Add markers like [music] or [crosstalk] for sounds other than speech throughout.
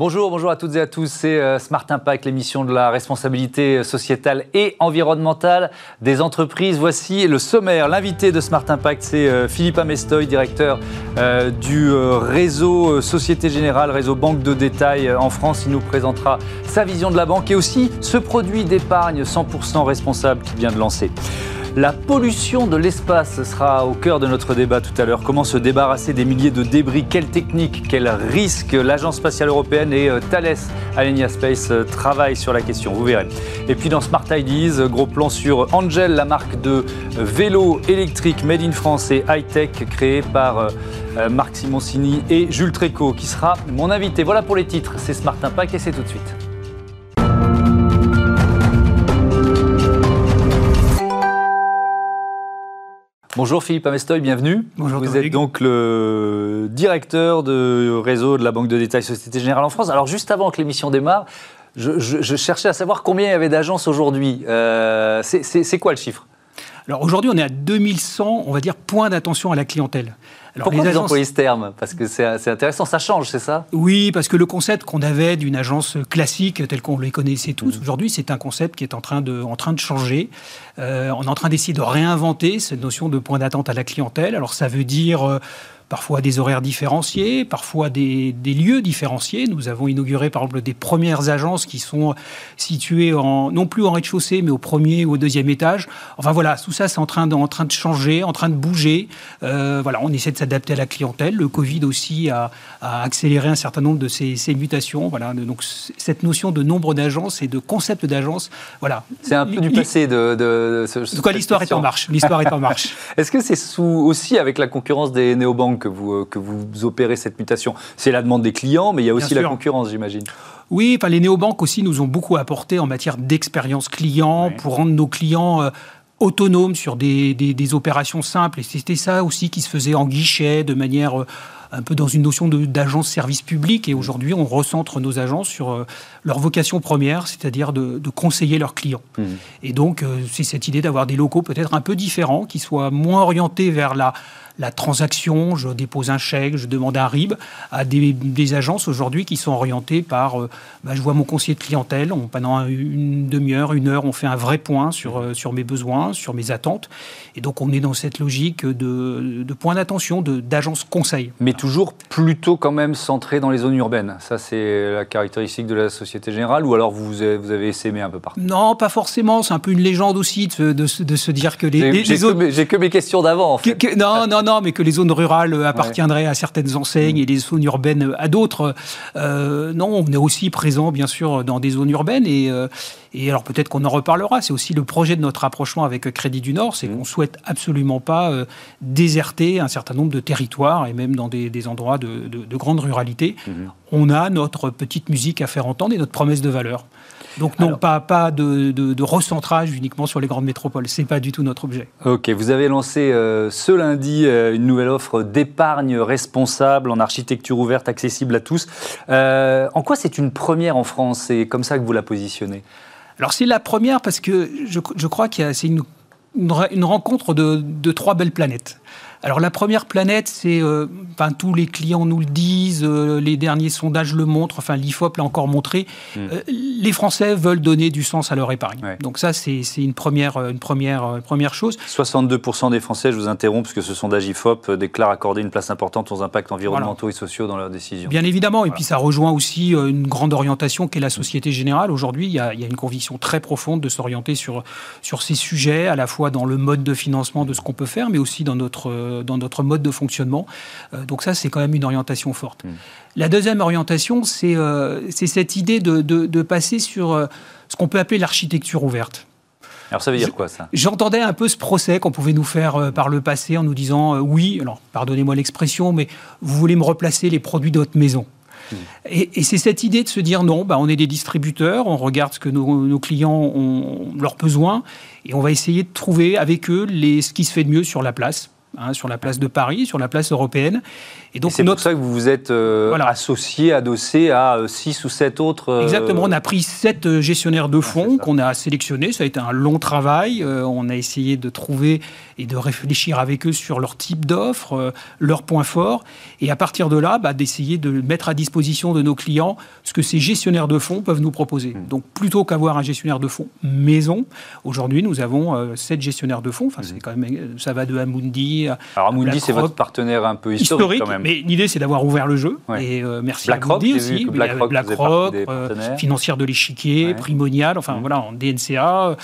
Bonjour, bonjour à toutes et à tous. C'est euh, Smart Impact, l'émission de la responsabilité sociétale et environnementale des entreprises. Voici le sommaire. L'invité de Smart Impact, c'est euh, Philippe Amestoy, directeur euh, du réseau Société Générale, réseau Banque de détail en France. Il nous présentera sa vision de la banque et aussi ce produit d'épargne 100% responsable qu'il vient de lancer. La pollution de l'espace sera au cœur de notre débat tout à l'heure. Comment se débarrasser des milliers de débris? Quelles techniques Quels risques L'Agence spatiale européenne et euh, Thales Alenia Space euh, travaillent sur la question. Vous verrez. Et puis dans Smart Ideas, gros plan sur Angel, la marque de vélo électrique made in France et high-tech créée par euh, Marc Simoncini et Jules Tréco qui sera mon invité. Voilà pour les titres. C'est Smart Impact et c'est tout de suite. Bonjour Philippe Amestoy, bienvenue. Bonjour. Vous êtes donc le directeur de réseau de la Banque de détail Société Générale en France. Alors juste avant que l'émission démarre, je, cherchais à savoir combien il y avait d'agences aujourd'hui. Euh, c'est quoi le chiffre? Alors aujourd'hui, on est à 2100, on va dire, points d'attention à la clientèle. Alors, Pourquoi les agences... vous employez ce terme Parce que c'est intéressant, ça change, c'est ça Oui, parce que le concept qu'on avait d'une agence classique, tel qu'on les connaissait tous, mmh. aujourd'hui, c'est un concept qui est en train de, en train de changer. Euh, on est en train d'essayer de réinventer cette notion de point d'attente à la clientèle. Alors ça veut dire... Euh, parfois des horaires différenciés, parfois des, lieux différenciés. Nous avons inauguré par exemple des premières agences qui sont situées en, non plus en rez-de-chaussée, mais au premier ou au deuxième étage. Enfin voilà, tout ça c'est en train de, en train de changer, en train de bouger. Euh, voilà, on essaie de s'adapter à la clientèle. Le Covid aussi a, accéléré un certain nombre de ces, mutations. Voilà, donc cette notion de nombre d'agences et de concept d'agences, voilà. C'est un peu du passé de, de, ce, En tout cas, l'histoire est en marche. L'histoire est en marche. [laughs] Est-ce que c'est sous aussi avec la concurrence des néobanques que vous, euh, que vous opérez cette mutation C'est la demande des clients, mais il y a aussi la concurrence, j'imagine. Oui, les néobanques aussi nous ont beaucoup apporté en matière d'expérience client pour rendre nos clients euh, autonomes sur des, des, opérations simples. Et c'était ça aussi qui se faisait en guichet, de manière... Euh, un peu dans une notion d'agence service public. Et aujourd'hui, on recentre nos agences sur leur vocation première, c'est-à-dire de, conseiller leurs clients. Mmh. Et donc, c'est cette idée d'avoir des locaux peut-être un peu différents, qui soient moins orientés vers la, la transaction, je dépose un chèque, je demande un RIB, à des, agences aujourd'hui qui sont orientées par, euh, bah, je vois mon conseiller de clientèle, on, pendant une demi-heure, une heure, on fait un vrai point sur, euh, sur mes besoins, sur mes attentes. Et donc on est dans cette logique de, de point d'attention, d'agence conseil. Mais toujours plutôt quand même centré dans les zones urbaines. Ça, c'est la caractéristique de la Société Générale ou alors vous, vous avez essaimé un peu partout? Non, pas forcément. C'est un peu une légende aussi de, de, se dire que les, J'ai que, mes questions d'avant, en fait. non, [laughs] non, non, mais que les zones rurales appartiendraient à certaines enseignes et les zones urbaines à d'autres. Euh, non, on est aussi présent, bien sûr, dans des zones urbaines. Et, euh, et alors peut-être qu'on en reparlera. C'est aussi le projet de notre rapprochement avec Crédit du Nord, c'est mmh. qu'on souhaite absolument pas euh, déserter un certain nombre de territoires et même dans des, endroits de, grande ruralité. Mmh. On a notre petite musique à faire entendre et notre promesse de valeur. Donc non, pas, pas de, recentrage uniquement sur les grandes métropoles. C'est pas du tout notre objet. Ok, vous avez lancé euh, ce lundi euh, une nouvelle offre d'épargne responsable en architecture ouverte, accessible à tous. Euh, en quoi c'est une première en France? C'est comme ça que vous la positionnez? Alors c'est la première parce que je, crois que c'est une, une, rencontre de, de trois belles planètes. Alors la première planète, c'est, euh, enfin, tous les clients nous le disent, euh, les derniers sondages le montrent, enfin l'IFOP l'a encore montré, hmm. euh, les Français veulent donner du sens à leur épargne. Donc ça, c'est une première, une première, première chose. 62% des Français, je vous interromps, parce que ce sondage IFOP déclare accorder une place importante aux impacts environnementaux et sociaux dans leurs décisions. Bien évidemment, et puis ça rejoint aussi une grande orientation qu'est la Société Générale. Aujourd'hui, il, y a une conviction très profonde de s'orienter sur, sur ces sujets, à la fois dans le mode de financement de ce qu'on peut faire, mais aussi dans notre euh, dans notre mode de fonctionnement. Euh, donc ça, c'est quand même une orientation forte. Mmh. La deuxième orientation, c'est euh, cette idée de, de, passer sur ce qu'on peut appeler l'architecture ouverte. Alors ça veut dire quoi ça? J'entendais un peu ce procès qu'on pouvait nous faire par le passé en nous disant oui, alors pardonnez-moi l'expression, mais vous voulez me replacer les produits de votre maison. Mmh. Et, c'est cette idée de se dire non, bah, on est des distributeurs, on regarde ce que nos, nos, clients ont leurs besoins et on va essayer de trouver avec eux les, ce qui se fait de mieux sur la place hein, sur la place de Paris, sur la place européenne. Et donc, c'est pour ça que vous vous êtes euh, associé, adossé à 6 ou 7 autres. Exactement, on a pris 7 gestionnaires de fonds qu'on a sélectionnés. Ça a été un long travail. on a essayé de trouver et de réfléchir avec eux sur leur type d'offre, leurs points forts. Et à partir de là, bah, d'essayer de mettre à disposition de nos clients ce que ces gestionnaires de fonds peuvent nous proposer. Mmh. Donc plutôt qu'avoir un gestionnaire de fonds maison, aujourd'hui nous avons euh, sept gestionnaires de fonds. Enfin, c'est mmh. quand même, ça va de Amundi. Alors Amundi, c'est votre partenaire un peu historique, quand même. Mais l'idée, c'est d'avoir ouvert le jeu. Et euh, merci à Amundi aussi. BlackRock, euh, financière de l'échiquier, Primonial, enfin mmh. voilà, en DNCA,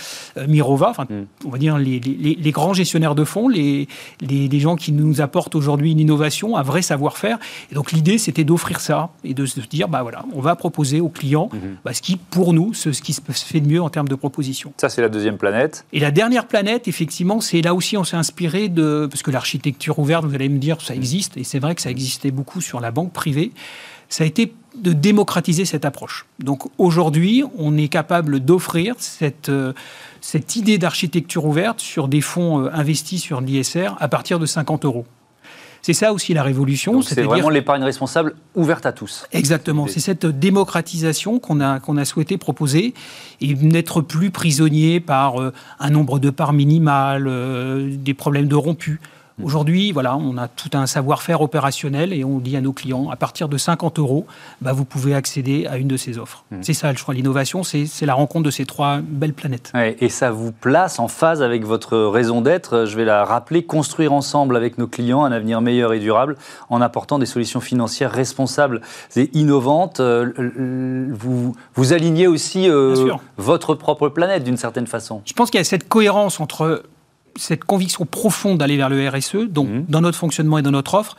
Mirova, enfin, on va dire les, les, les, grands gestionnaires de fonds, les, les, gens qui nous apportent aujourd'hui une innovation, un vrai savoir-faire. Et donc l'idée, c'était d'offrir ça et de se dire, bah voilà, on va proposer aux clients mhm. bah, ce qui, pour nous, ce, ce, qui se fait de mieux en termes de propositions. Ça, c'est la deuxième planète. Et la dernière planète, effectivement, c'est là aussi, on s'est inspiré de. Parce que l'architecture ouverte, vous allez me dire, ça existe, et c'est vrai que ça existait beaucoup sur la banque privée. Ça a été de démocratiser cette approche. Donc aujourd'hui, on est capable d'offrir cette, euh, cette idée d'architecture ouverte sur des fonds euh, investis sur l'ISR à partir de 50 euros. C'est ça aussi la révolution. C'est vraiment l'épargne responsable ouverte à tous. Exactement. C'est cette démocratisation qu'on a, qu'on a souhaité proposer et n'être plus prisonnier par euh, un nombre de parts minimales, euh, des problèmes de rompus. Mm. Aujourd'hui, voilà, on a tout un savoir-faire opérationnel et on dit à nos clients, à partir de 50 euros, bah, vous pouvez accéder à une de ces offres. Mm. C'est ça le choix. L'innovation, c'est la rencontre de ces trois belles planètes. et ça vous place en phase avec votre raison d'être, je vais la rappeler, construire ensemble avec nos clients un avenir meilleur et durable en apportant des solutions financières responsables et innovantes. Euh, vous, vous alignez aussi euh, votre propre planète d'une certaine façon. Je pense qu'il y a cette cohérence entre cette conviction profonde d'aller vers le RSE, donc mmh. dans notre fonctionnement et dans notre offre.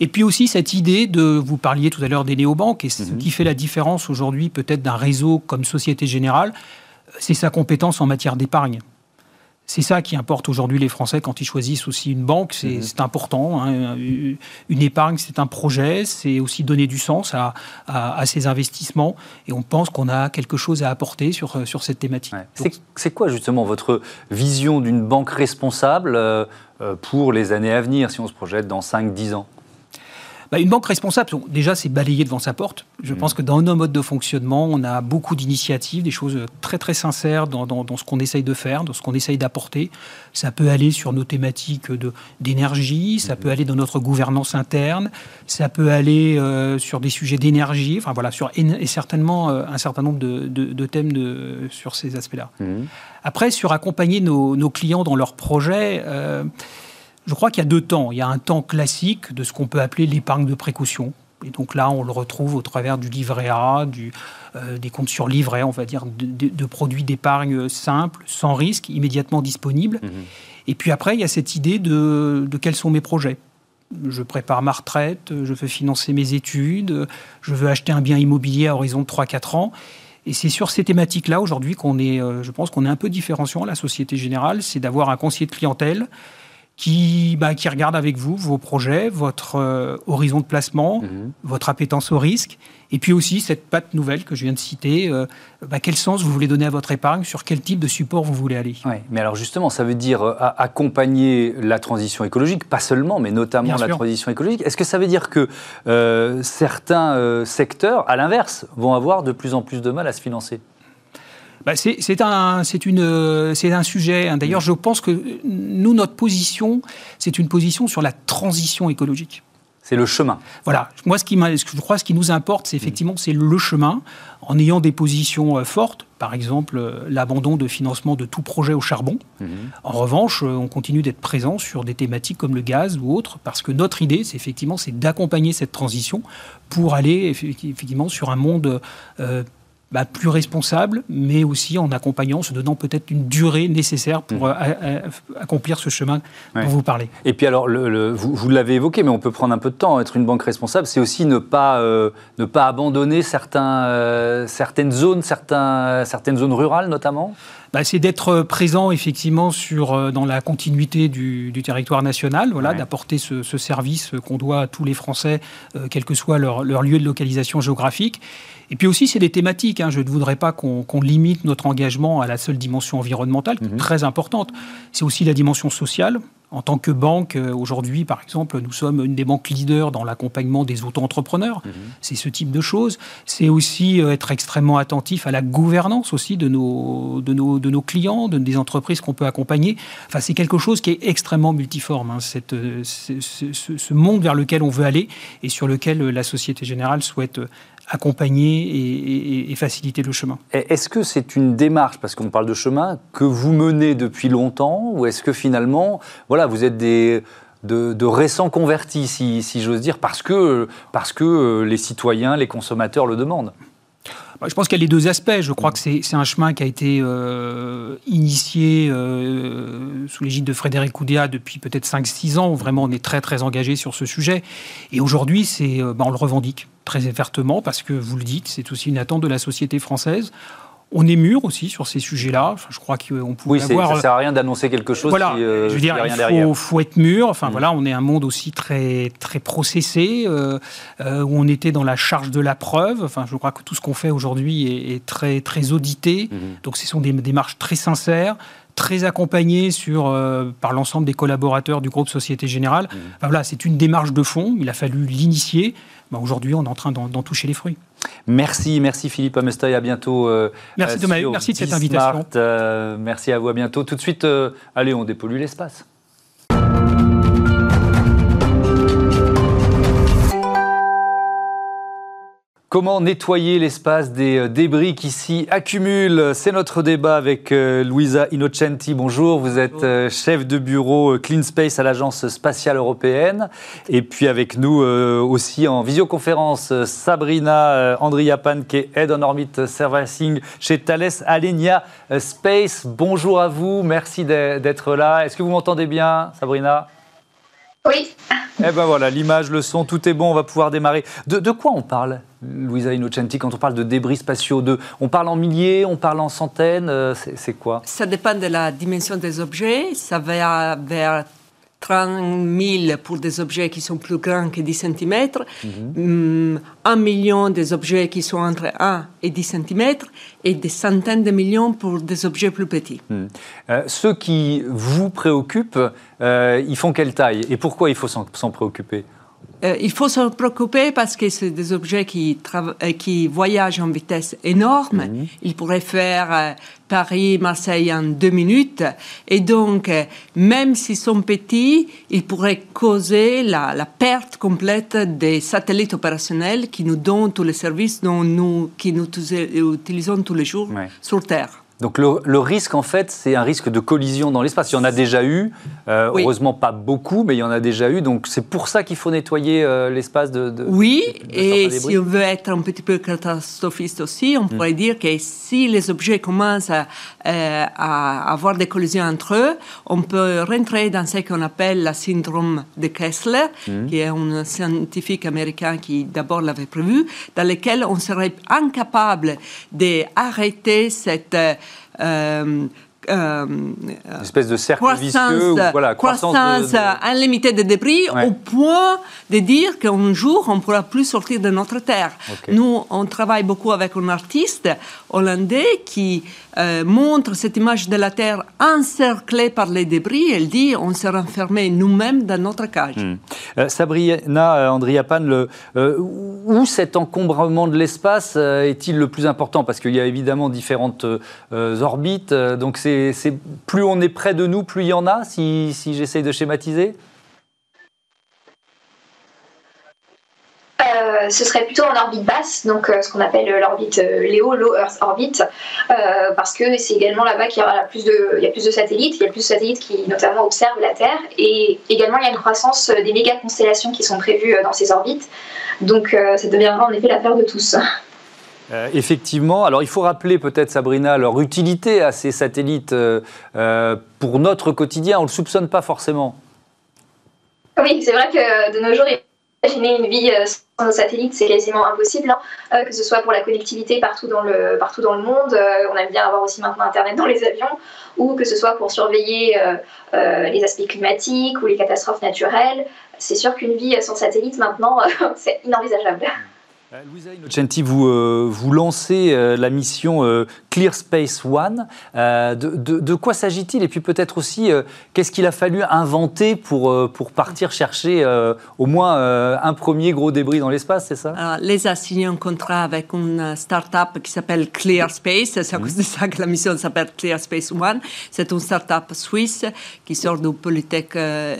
Et puis aussi cette idée de, vous parliez tout à l'heure des néobanques, et ce mmh. qui fait la différence aujourd'hui peut-être d'un réseau comme Société Générale, c'est sa compétence en matière d'épargne. C'est ça qui importe aujourd'hui les Français quand ils choisissent aussi une banque. C'est mhm. important. Hein. Une épargne, c'est un projet. C'est aussi donner du sens à, à, ces investissements. Et on pense qu'on a quelque chose à apporter sur, sur cette thématique. C'est quoi justement votre vision d'une banque responsable euh, euh, pour les années à venir, si on se projette dans 5-10 ans? Bah, une banque responsable, déjà, c'est balayer devant sa porte. Je mmh. pense que dans nos modes de fonctionnement, on a beaucoup d'initiatives, des choses très très sincères dans, ce qu'on essaye de faire, dans ce qu'on essaye d'apporter. Ça peut aller sur nos thématiques d'énergie, ça mmh. peut aller dans notre gouvernance interne, ça peut aller euh, sur des sujets d'énergie, enfin voilà, sur et certainement euh, un certain nombre de, thèmes de, sur ces aspects-là. Mmh. Après, sur accompagner nos, clients dans leurs projets. Euh, je crois qu'il y a deux temps. Il y a un temps classique de ce qu'on peut appeler l'épargne de précaution. Et donc là, on le retrouve au travers du livret A, du, euh, des comptes sur livret, on va dire, de, produits d'épargne simples, sans risque, immédiatement disponibles. Mhm. Et puis après, il y a cette idée de, quels sont mes projets. Je prépare ma retraite, je veux financer mes études, je veux acheter un bien immobilier à horizon de 3-4 ans. Et c'est sur ces thématiques-là aujourd'hui qu'on est, euh, je pense qu'on est un peu différenciant à la Société Générale, c'est d'avoir un conseiller de clientèle qui, bah, qui regarde avec vous vos projets, votre euh, horizon de placement, mhm. votre appétence au risque, et puis aussi cette patte nouvelle que je viens de citer. Euh, bah, quel sens vous voulez donner à votre épargne, sur quel type de support vous voulez aller? Oui, mais alors justement, ça veut dire euh, accompagner la transition écologique, pas seulement, mais notamment la transition écologique. Est-ce que ça veut dire que certains secteurs, à l'inverse, vont avoir de plus en plus de mal à se financer? Bah, c'est un, un sujet. Hein. D'ailleurs, je pense que nous, notre position, c'est une position sur la transition écologique. C'est le chemin. Voilà. Moi, ce qui je crois, ce qui nous importe, c'est effectivement, c'est le chemin, en ayant des positions euh, fortes. Par exemple, euh, l'abandon de financement de tout projet au charbon. Mhm. En revanche, euh, on continue d'être présent sur des thématiques comme le gaz ou autres, parce que notre idée, c'est effectivement, c'est d'accompagner cette transition pour aller effectivement sur un monde bah, plus responsable, mais aussi en accompagnant, se donnant peut-être une durée nécessaire pour mmh. euh, accomplir ce chemin dont vous parlez. Et puis alors, le, vous, l'avez évoqué, mais on peut prendre un peu de temps. Être une banque responsable, c'est aussi ne pas, euh, ne pas abandonner certains, euh, certaines zones, certains, certaines zones rurales notamment? Bah, c'est d'être présent effectivement sur, dans la continuité du, territoire national, voilà, d'apporter ce, service qu'on doit à tous les Français, quel que soit leur, leur lieu de localisation géographique. Et puis aussi, c'est des thématiques. Hein. Je ne voudrais pas qu'on limite notre engagement à la seule dimension environnementale, qui est mhm. très importante. C'est aussi la dimension sociale. En tant que banque, euh, aujourd'hui, par exemple, nous sommes une des banques leaders dans l'accompagnement des auto-entrepreneurs. Mhm. C'est ce type de choses. C'est aussi euh, être extrêmement attentif à la gouvernance aussi de nos, de nos, de nos clients, de, des entreprises qu'on peut accompagner. Enfin, c'est quelque chose qui est extrêmement multiforme, hein, cette, euh, ce, ce, monde vers lequel on veut aller et sur lequel la Société Générale souhaite accompagner et, faciliter le chemin. Est-ce que c'est une démarche, parce qu'on parle de chemin, que vous menez depuis longtemps, ou est-ce que finalement, voilà, vous êtes des de, récents convertis, si, si j'ose dire, parce que, parce que euh, les citoyens, les consommateurs le demandent? Bah, je pense qu'il y a les deux aspects. Je crois que c'est un chemin qui a été euh, initié euh, sous l'égide de Frédéric Oudéa depuis peut-être 5-6 ans. Où vraiment, on est très, très engagé sur ce sujet. Et aujourd'hui, c'est, bah, on le revendique très ouvertement parce que, vous le dites, c'est aussi une attente de la société française. On est mûr aussi sur ces sujets-là. Enfin, je crois qu'on pourrait oui, avoir. Ça sert à rien d'annoncer quelque chose. Voilà. Euh, je veux dire, il faut, être mûr. Enfin, mm. voilà, on est un monde aussi très très processé euh, euh, où on était dans la charge de la preuve. Enfin, je crois que tout ce qu'on fait aujourd'hui est, très très audité. Mm-hmm. Donc, ce sont des démarches très sincères très accompagnées sur, par l'ensemble des collaborateurs du groupe Société Générale. Mm-hmm. voilà, c'est une démarche de fond. Il a fallu l'initier. Ben, aujourd'hui, on est en train d'en toucher les fruits. Merci, merci Philippe Amestoy, à bientôt. Euh, merci Thomas, merci de cette invitation. Euh, merci à vous, à bientôt. Tout de suite, euh, allez, on dépollue l'espace. Comment nettoyer l'espace des euh, débris qui s'y accumulent? C'est notre débat avec euh, Luisa Innocenti. Bonjour, vous êtes euh, chef de bureau Clean Space à l'Agence spatiale européenne. Et puis avec nous aussi en visioconférence, Sabrina Andriapan, qui est Head on Orbit Servicing chez Thales Alenia Space. Bonjour à vous, merci d'être là. Est-ce que vous m'entendez bien, Sabrina? Oui. Eh ben voilà, l'image, le son, tout est bon, on va pouvoir démarrer. De, quoi on parle, Louisa Innocenti, quand on parle de débris spatiaux de, On parle en milliers, on parle en centaines, euh, c'est quoi? Ça dépend de la dimension des objets, ça va vers 30 000 pour des objets qui sont plus grands que 10 cm, mm, un million des objets qui sont entre 1 et 10 cm, et des centaines de millions pour des objets plus petits. Hmm. Euh, ceux qui vous préoccupent, euh, ils font quelle taille Et pourquoi il faut s'en préoccuper? Euh, il faut se préoccuper parce que c'est des objets qui, euh, qui voyagent en vitesse énorme. Mhm. Ils pourraient faire euh, Paris-Marseille en deux minutes. Et donc, même s'ils sont petits, ils pourraient causer la, la, perte complète des satellites opérationnels qui nous donnent tous les services dont nous, qui nous utilisons tous les jours sur Terre. Donc le, risque, en fait, c'est un risque de collision dans l'espace. Il y en a déjà eu, euh, heureusement pas beaucoup, mais il y en a déjà eu. Donc c'est pour ça qu'il faut nettoyer euh, l'espace de, Oui, et si on veut être un petit peu catastrophiste aussi, on hmm. pourrait dire que si les objets commencent à, euh, à, avoir des collisions entre eux, on peut rentrer dans ce qu'on appelle le syndrome de Kessler, hmm. qui est un scientifique américain qui d'abord l'avait prévu, dans lequel on serait incapable d'arrêter cette euh, euh, une espèce de cercle vicieux, voilà, croissance, croissance de, illimitée de débris, au point de dire qu'un jour, on ne pourra plus sortir de notre terre. Nous, on travaille beaucoup avec un artiste hollandais qui euh, montre cette image de la Terre encerclée par les débris. Elle dit on s'est renfermé nous-mêmes dans notre cage. Hmm. Euh, Sabrina Andriapan, le, où cet encombrement de l'espace est-il le plus important? Parce qu'il y a évidemment différentes orbites, donc c'est plus on est près de nous, plus il y en a, si, si j'essaye de schématiser? Euh, ce serait plutôt en orbite basse, donc euh, ce qu'on appelle l'orbite euh, LEO, Low Earth Orbit, parce que c'est également là-bas qu'il y, aura plus de, il y a plus de satellites, il y a plus de satellites qui notamment observent la Terre, et également il y a une croissance des méga constellations qui sont prévues dans ces orbites, donc ça deviendra en effet l'affaire de tous. [laughs] Euh, effectivement, alors il faut rappeler peut-être, Sabrina, leur utilité à ces satellites euh, euh, pour notre quotidien. On ne le soupçonne pas forcément. Oui, c'est vrai que de nos jours, imaginer une vie sans nos satellites, c'est quasiment impossible, hein. que ce soit pour la connectivité partout dans le, partout dans le monde. on aime bien avoir aussi maintenant Internet dans les avions, ou que ce soit pour surveiller les aspects climatiques ou les catastrophes naturelles. C'est sûr qu'une vie sans satellite, maintenant, [laughs] c'est inenvisageable. Euh, Louisa Innocenti, vous, euh, vous lancez euh, la mission Clear Space One. De, de, quoi s'agit-il? Et puis peut-être aussi, qu'est-ce qu'il a fallu inventer pour, pour partir chercher au moins un premier gros débris dans l'espace, c'est ça? Les a signé un contrat avec une start-up qui s'appelle Clear Space. C'est à cause de ça que la mission s'appelle Clear Space One. C'est une start-up suisse qui sort de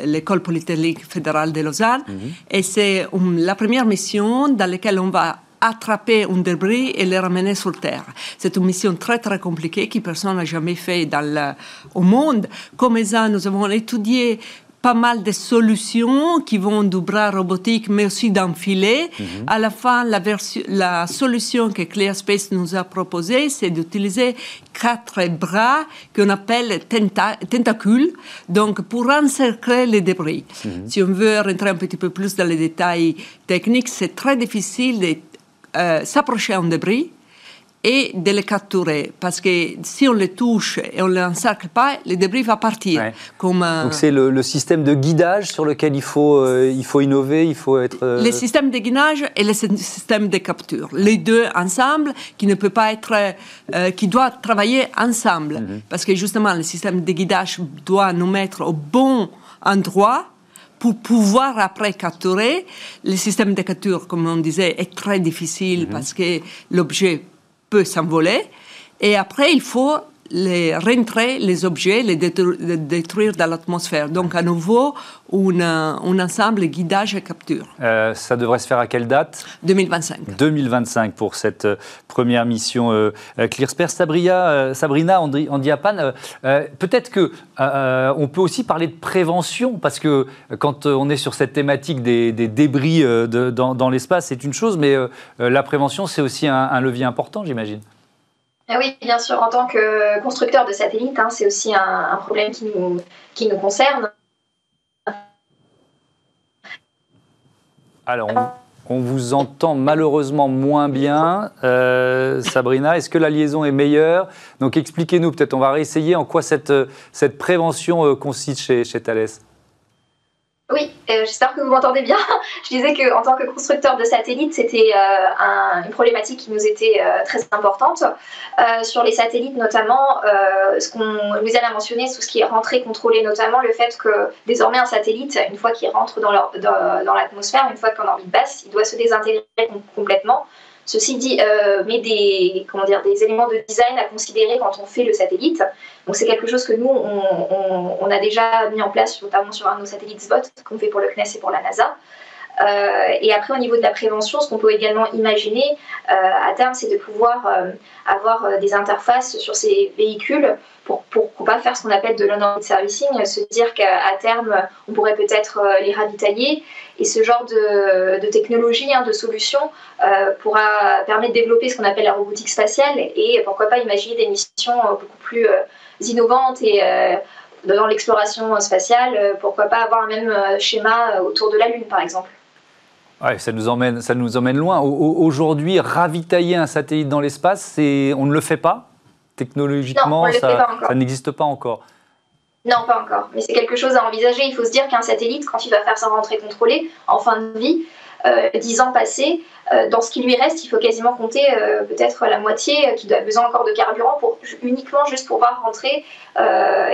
l'école polytechnique fédérale de Lausanne. Mhm. Et c'est la première mission dans laquelle on va attraper un débris et le ramener sur Terre. C'est une mission très très compliquée que personne n'a jamais fait dans au monde. Comme ça, nous avons étudié pas mal de solutions qui vont du bras robotique, mais aussi d'un filet. Mhm. À la fin, la, la solution que ClearSpace nous a proposée, c'est d'utiliser quatre bras qu'on appelle tentacules, donc pour encercler les débris. Mhm. Si on veut rentrer un petit peu plus dans les détails techniques, c'est très difficile de euh, s'approcher d'un débris et de les capturer. Parce que si on les touche et on ne les encercle pas, le débris va partir. Comme, Donc c'est le, système de guidage sur lequel il faut, euh, il faut innover, il faut être... Euh, le système de guidage et le système de capture. Les deux ensemble, qui ne peut pas être... Euh, qui doit travailler ensemble. Mhm. Parce que justement, le système de guidage doit nous mettre au bon endroit pour pouvoir après capturer. Le système de capture, comme on disait, est très difficile mhm. parce que l'objet peut s'envoler. Et après, il faut les rentrer les objets, les détruire dans l'atmosphère. Donc à nouveau, un, un ensemble guidage et capture. Euh, ça devrait se faire à quelle date? 2025. 2025 pour cette euh, première mission euh, ClearSpace. Sabrina, Sabrina Andiapan, peut-être que on peut aussi parler de prévention parce que quand on est sur cette thématique des, débris dans, l'espace, c'est une chose, mais la prévention, c'est aussi un levier important, j'imagine. Ah oui, bien sûr, en tant que constructeur de satellites, hein, c'est aussi un, problème qui nous, qui nous concerne. Alors, on, vous entend malheureusement moins bien. Euh, Sabrina, est-ce que la liaison est meilleure? Donc expliquez-nous, peut-être on va réessayer en quoi cette, cette prévention euh, consiste chez, chez Thales. Oui, euh, j'espère que vous m'entendez bien. [laughs] Je disais qu'en tant que constructeur de satellites, c'était euh, une problématique qui nous était euh, très importante. sur les satellites notamment, ce qu'on Louisiane a mentionné, tout ce qui est rentré, contrôlé, notamment le fait que désormais un satellite, une fois qu'il rentre dans l'atmosphère, une fois qu'en orbite basse, il doit se désintégrer complètement. Ceci dit, euh, met des, comment dire, des éléments de design à considérer quand on fait le satellite. Donc c'est quelque chose que nous, on, a déjà mis en place, notamment sur un de nos satellites SBOT qu'on fait pour le CNES et pour la NASA. Euh, et après, au niveau de la prévention, ce qu'on peut également imaginer euh, à terme, c'est de pouvoir euh, avoir des interfaces sur ces véhicules pour ne pas faire ce qu'on appelle de l'on servicing, se dire qu'à terme, on pourrait peut-être les ravitailler. Et ce genre de, technologie, hein, de solution, pourra permettre de développer ce qu'on appelle la robotique spatiale et pourquoi pas imaginer des missions beaucoup plus innovantes et dans l'exploration spatiale, pourquoi pas avoir un même schéma autour de la Lune, par exemple. Ouais, ça nous emmène, ça nous emmène loin. Aujourd'hui, ravitailler un satellite dans l'espace, on ne le fait pas? Technologiquement, ça, ça n'existe pas encore. Non, pas encore. Mais c'est quelque chose à envisager. Il faut se dire qu'un satellite, quand il va faire sa rentrée contrôlée en fin de vie, euh, dix ans passés, euh, dans ce qui lui reste, il faut quasiment compter euh, peut-être la moitié qui a besoin encore de carburant pour uniquement juste pouvoir rentrer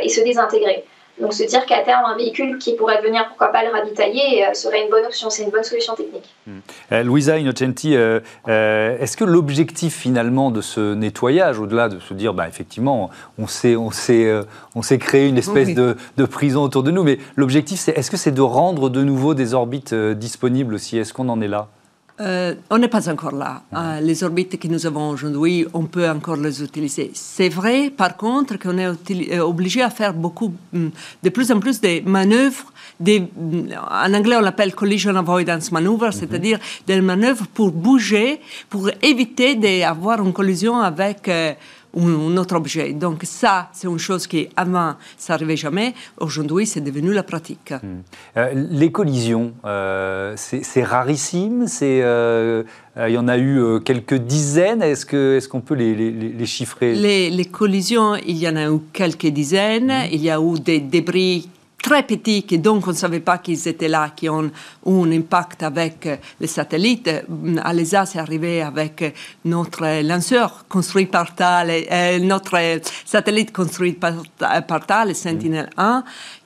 et se désintégrer. Donc se dire qu'à terme, un véhicule qui pourrait venir, pourquoi pas le ravitailler, euh, serait une bonne option, c'est une bonne solution technique. Hmm. Euh, Louisa Innocenti, euh, est-ce que l'objectif finalement de ce nettoyage, au-delà de se dire, bah, effectivement, on s'est on on créé une espèce de, de, prison autour de nous, mais l'objectif, c'est est-ce que c'est de rendre de nouveau des orbites disponibles aussi? Est-ce qu'on en est là? Euh, on n'est pas encore là. Euh, les orbites que nous avons aujourd'hui, on peut encore les utiliser. C'est vrai, par contre, qu'on est euh, obligé à faire beaucoup, mm, de plus en plus de manœuvres. Des, en anglais, on l'appelle collision avoidance maneuver, mhm. c'est-à-dire des manœuvres pour bouger, pour éviter d'avoir une collision avec un autre objet. Donc ça, c'est une chose qui avant, ça n'arrivait jamais. Aujourd'hui, c'est devenu la pratique. Hmm. Euh, les collisions, euh, c'est rarissime. C'est euh, il y en a eu quelques dizaines. Est-ce qu'on peut les, les, chiffrer? Les, collisions, il y en a eu quelques dizaines. Hmm. Il y a eu des débris très petits, et donc on ne savait pas qu'ils étaient là, qui ont un impact avec les satellites. À l'ESA, c'est arrivé avec notre lanceur construit par Thales, euh, notre satellite construit par, par Thales, Sentinel-1,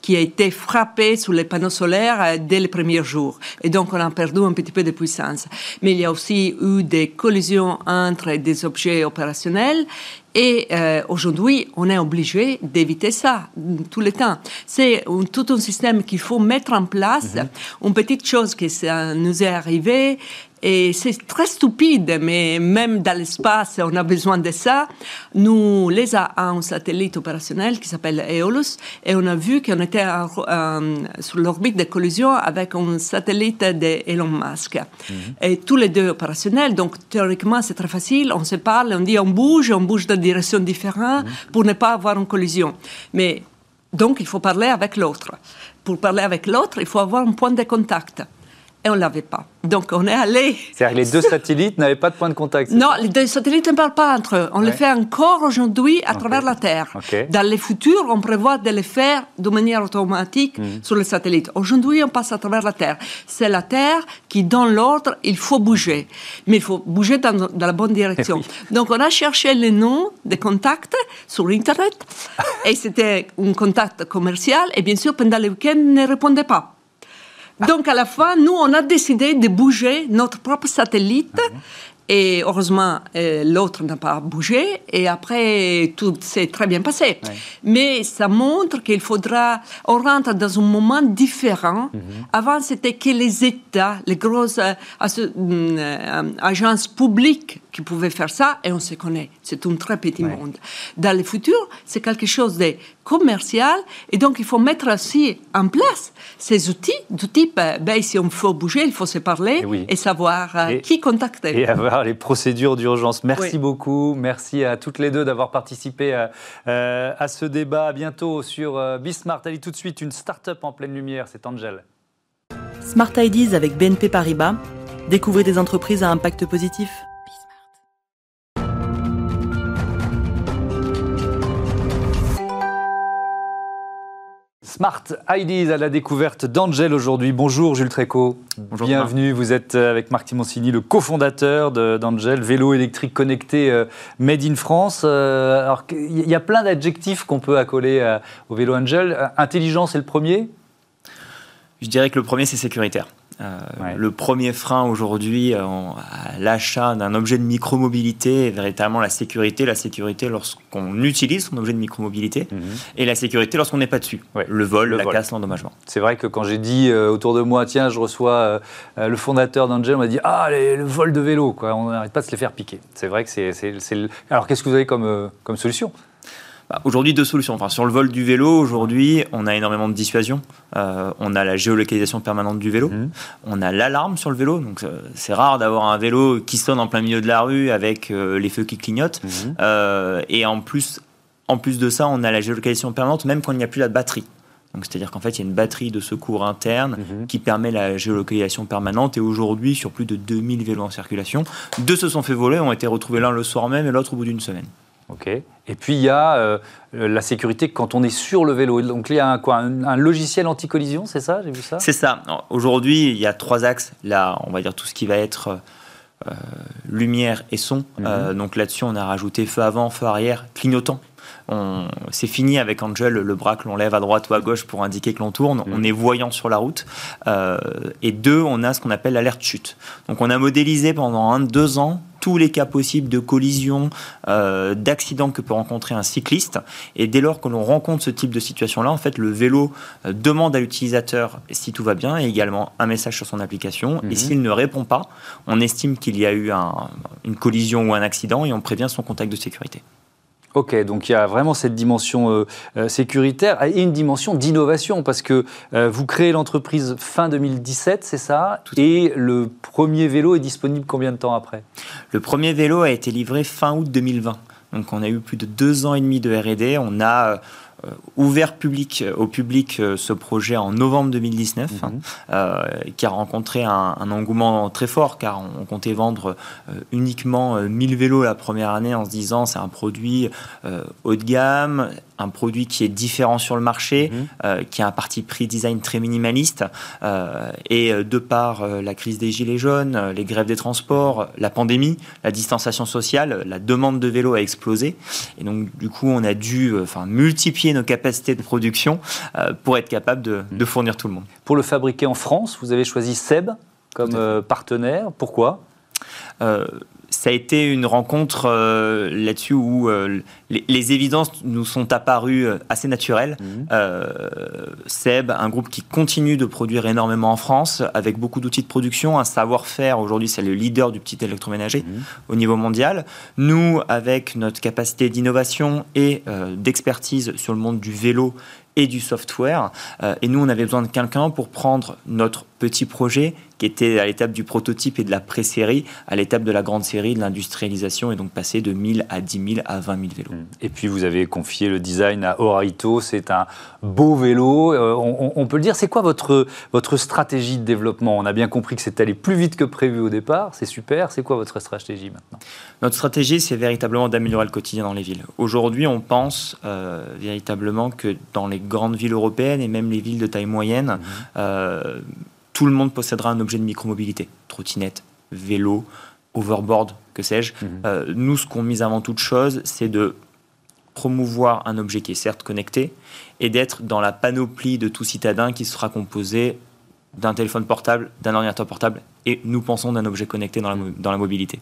qui a été frappé sur les panneaux solaires euh, dès les premiers jours. Et donc, on a perdu un petit peu de puissance. Mais il y a aussi eu des collisions entre des objets opérationnels et euh, aujourd'hui, on est obligé d'éviter ça tout le temps. C'est tout un système qu'il faut mettre en place. Mhm. Une petite chose qui ça nous est arrivée, et c'est très stupide, mais même dans l'espace, on a besoin de ça. Nous, l'ESA a un satellite opérationnel qui s'appelle EOLUS et on a vu qu'on était euh, sur l'orbite de collision avec un satellite d'Elon Musk. Mhm. Et tous les deux opérationnels, donc théoriquement c'est très facile, on se parle, on dit on bouge, on bouge dans des directions différentes mhm. pour ne pas avoir une collision. Mais donc il faut parler avec l'autre. Pour parler avec l'autre, il faut avoir un point de contact et on ne l'avait pas. Donc on est allé. C'est-à-dire que les deux [laughs] satellites n'avaient pas de point de contact Non, les deux satellites ne parlent pas entre eux. On le fait encore aujourd'hui à travers la Terre. Dans le futur, on prévoit de le faire de manière automatique mhm. sur les satellites. Aujourd'hui, on passe à travers la Terre. C'est la Terre qui donne l'ordre, il faut bouger. Mais il faut bouger dans, la bonne direction. [laughs] Donc on a cherché les noms des contacts sur Internet. [laughs] et c'était un contact commercial. Et bien sûr, pendant le week-end, ne répondait pas. Donc à la fin, nous, on a décidé de bouger notre propre satellite. Mhm. Et heureusement, euh, l'autre n'a pas bougé. Et après, tout s'est très bien passé. Mais ça montre qu'il faudra. On rentre dans un moment différent. Mhm. Avant, c'était que les États, les grosses euh, euh, agences publiques qui pouvaient faire ça, et on se connaît. C'est un très petit monde. Dans le futur, c'est quelque chose de commercial, et donc il faut mettre aussi en place ces outils du type, ben, si on faut bouger, il faut se parler et, savoir euh, qui contacter. Et avoir les procédures d'urgence. Merci beaucoup. Merci à toutes les deux d'avoir participé à, euh, à, ce débat. À bientôt sur euh, Bismart. Allez, tout de suite, une start-up en pleine lumière, c'est Angel. Smart Ideas avec BNP Paribas. Découvrez des entreprises à impact positif. Smart Ideas à la découverte d'Angel aujourd'hui. Bonjour Jules Tréco. Bonjour. Bienvenue. Vous êtes euh, avec Marc Timoncini, le cofondateur d'Angel, vélo électrique connecté euh, Made in France. Euh, alors, il y a plein d'adjectifs qu'on peut accoler au vélo Angel. Intelligence est le premier? Je dirais que le premier, c'est sécuritaire. Euh, le premier frein aujourd'hui à l'achat d'un objet de micromobilité est véritablement la sécurité. La sécurité lorsqu'on utilise son objet de micromobilité mhm. et la sécurité lorsqu'on n'est pas dessus. Le vol, la casse, l'endommagement. C'est vrai que quand j'ai dit euh, autour de moi, tiens, je reçois euh, le fondateur d'Angel, on m'a dit, ah, le vol de vélo, quoi. on n'arrête pas de se les faire piquer. C'est vrai que c'est. Alors qu'est-ce que vous avez comme, comme solution? Bah, aujourd'hui, deux solutions. Enfin, sur le vol du vélo, aujourd'hui, on a énormément de dissuasion. Euh, on a la géolocalisation permanente du vélo. Mhm. On a l'alarme sur le vélo. Donc, euh, c'est rare d'avoir un vélo qui sonne en plein milieu de la rue avec euh, les feux qui clignotent. Mhm. et en plus, en plus de ça, on a la géolocalisation permanente même quand il n'y a plus la batterie. Donc, c'est-à-dire qu'en fait, il y a une batterie de secours interne mhm. qui permet la géolocalisation permanente. Et aujourd'hui, sur plus de 2000 vélos en circulation, deux se sont fait voler, ont été retrouvés l'un le soir même et l'autre au bout d'une semaine. Ok. Et puis il y a euh, la sécurité quand on est sur le vélo. Donc il y a un, quoi, un, logiciel anti-collision, c'est ça J'ai vu ça? C'est ça. Aujourd'hui, il y a trois axes. Là, on va dire tout ce qui va être euh, lumière et son. Mhm. Euh, donc là-dessus, on a rajouté feu avant, feu arrière, clignotant c'est fini avec Angel, le bras que l'on lève à droite ou à gauche pour indiquer que l'on tourne. On mm. est voyant sur la route. Et deux, on a ce qu'on appelle l'alerte chute. Donc on a modélisé pendant un, deux ans tous les cas possibles de collision, euh, d'accident que peut rencontrer un cycliste. Et dès lors que l'on rencontre ce type de situation-là, en fait, le vélo euh, demande à l'utilisateur si tout va bien et également un message sur son application. Et mm-hmm. s'il ne répond pas, on estime qu'il y a eu une collision ou un accident et on prévient son contact de sécurité. Ok, donc il y a vraiment cette dimension euh, euh, sécuritaire et une dimension d'innovation parce que euh, vous créez l'entreprise fin 2017, c'est ça? Et le premier vélo est disponible combien de temps après? Le premier vélo a été livré fin août 2020. Donc on a eu plus de deux ans et demi de R&D. On a ouvert public, euh, au public euh, ce projet en novembre 2019, mhm. qui a rencontré un, engouement très fort, car on, comptait vendre uniquement 1000 vélos la première année en se disant c'est un produit haut de gamme, un produit qui est différent sur le marché, mhm. qui a un parti prix design très minimaliste. et de par la crise des gilets jaunes, les grèves des transports, la pandémie, la distanciation sociale, la demande de vélos a explosé. Et donc, du coup, on a dû enfin, multiplier nos capacités de production pour être capable de, de fournir tout le monde. Pour le fabriquer en France, vous avez choisi Seb comme euh, partenaire. Pourquoi? Euh, ça a été une rencontre euh, là-dessus où les, évidences nous sont apparues assez naturelles. Mhm. Seb, un groupe qui continue de produire énormément en France, avec beaucoup d'outils de production, un savoir-faire. Aujourd'hui, c'est le leader du petit électroménager mhm. au niveau mondial. Nous, avec notre capacité d'innovation et d'expertise sur le monde du vélo et du software. et nous, on avait besoin de quelqu'un pour prendre notre petit projet qui était à l'étape du prototype et de la pré-série, à l'étape de la grande série, de l'industrialisation, et donc passer de 1000 à 10 000 à 20 000 vélos. Mmh. Et puis vous avez confié le design à Oraito, c'est un beau vélo, euh, on, peut le dire. C'est quoi votre, votre stratégie de développement? On a bien compris que c'est allé plus vite que prévu au départ, c'est super. C'est quoi votre stratégie maintenant? Notre stratégie, c'est véritablement d'améliorer le quotidien dans les villes. Aujourd'hui, on pense euh, véritablement que dans les grandes villes européennes et même les villes de taille moyenne, mmh. euh, tout le monde possédera un objet de micromobilité, trottinette, vélo, overboard, que sais-je. Mhm. Euh, nous, ce qu'on mise avant toute chose, c'est de promouvoir un objet qui est certes connecté et d'être dans la panoplie de tout citadin qui sera composé d'un téléphone portable, d'un ordinateur portable et nous pensons d'un objet connecté dans la, dans la, mobilité.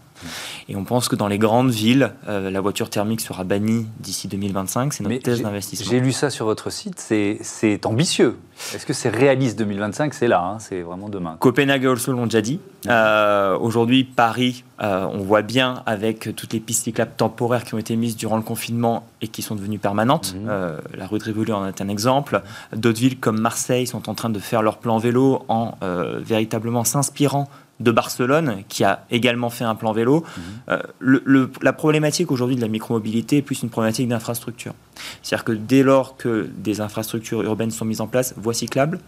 Et on pense que dans les grandes villes, euh, la voiture thermique sera bannie d'ici 2025. C'est notre thèse d'investissement. J'ai lu ça sur votre site, c'est ambitieux. Est-ce que c'est réaliste 2025 C'est là, hein, c'est vraiment demain. Copenhague et Oslo l'ont déjà dit. Euh, aujourd'hui, Paris, euh, on voit bien avec toutes les pistes cyclables temporaires qui ont été mises durant le confinement et qui sont devenues permanentes. Mhm. la rue de Rivoli en est un exemple. D'autres villes comme Marseille sont en train de faire leur plan vélo en véritablement s'inspirant de Barcelone, qui a également fait un plan vélo. Mhm. Euh, la problématique aujourd'hui de la micromobilité est plus une problématique d'infrastructure. C'est-à-dire que dès lors que des infrastructures urbaines sont mises en place, voies cyclables,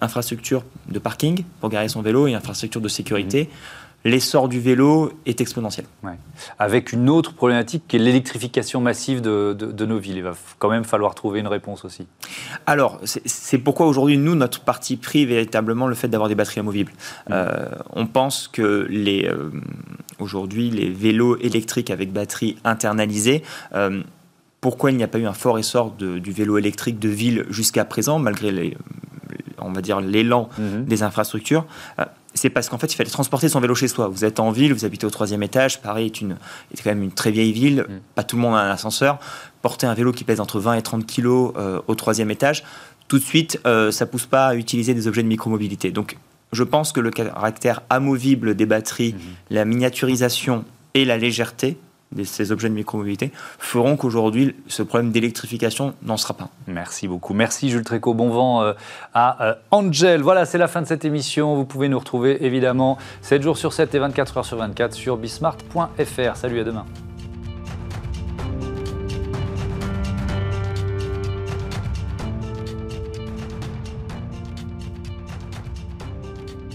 infrastructures de parking pour garer son vélo et infrastructures de sécurité, mhm l'essor du vélo est exponentiel. Avec une autre problématique qui est l'électrification massive de, nos villes. Il va quand même falloir trouver une réponse aussi. Alors, c'est pourquoi aujourd'hui, nous, notre parti pris véritablement le fait d'avoir des batteries amovibles. Mm. Euh, on pense que les, euh, aujourd'hui, les vélos électriques avec batterie internalisée, euh, pourquoi il n'y a pas eu un fort essor du vélo électrique de ville jusqu'à présent, malgré les, on va dire l'élan mm-hmm. des infrastructures? C'est parce qu'en fait, il fallait transporter son vélo chez soi. Vous êtes en ville, vous habitez au troisième étage. Paris est, une, est quand même une très vieille ville. Mm. Pas tout le monde a un ascenseur. Porter un vélo qui pèse entre 20 et 30 kilos euh, au troisième étage, tout de suite, euh, ça pousse pas à utiliser des objets de micromobilité. Donc, je pense que le caractère amovible des batteries, mm-hmm. la miniaturisation et la légèreté ces objets de micromobilité feront qu'aujourd'hui, ce problème d'électrification n'en sera pas. Merci beaucoup. Merci Jules Tréco. Bon vent euh, à euh, Angel. Voilà, c'est la fin de cette émission. Vous pouvez nous retrouver évidemment 7 jours sur 7 et 24 heures sur 24 sur bismart.fr. Salut, à demain.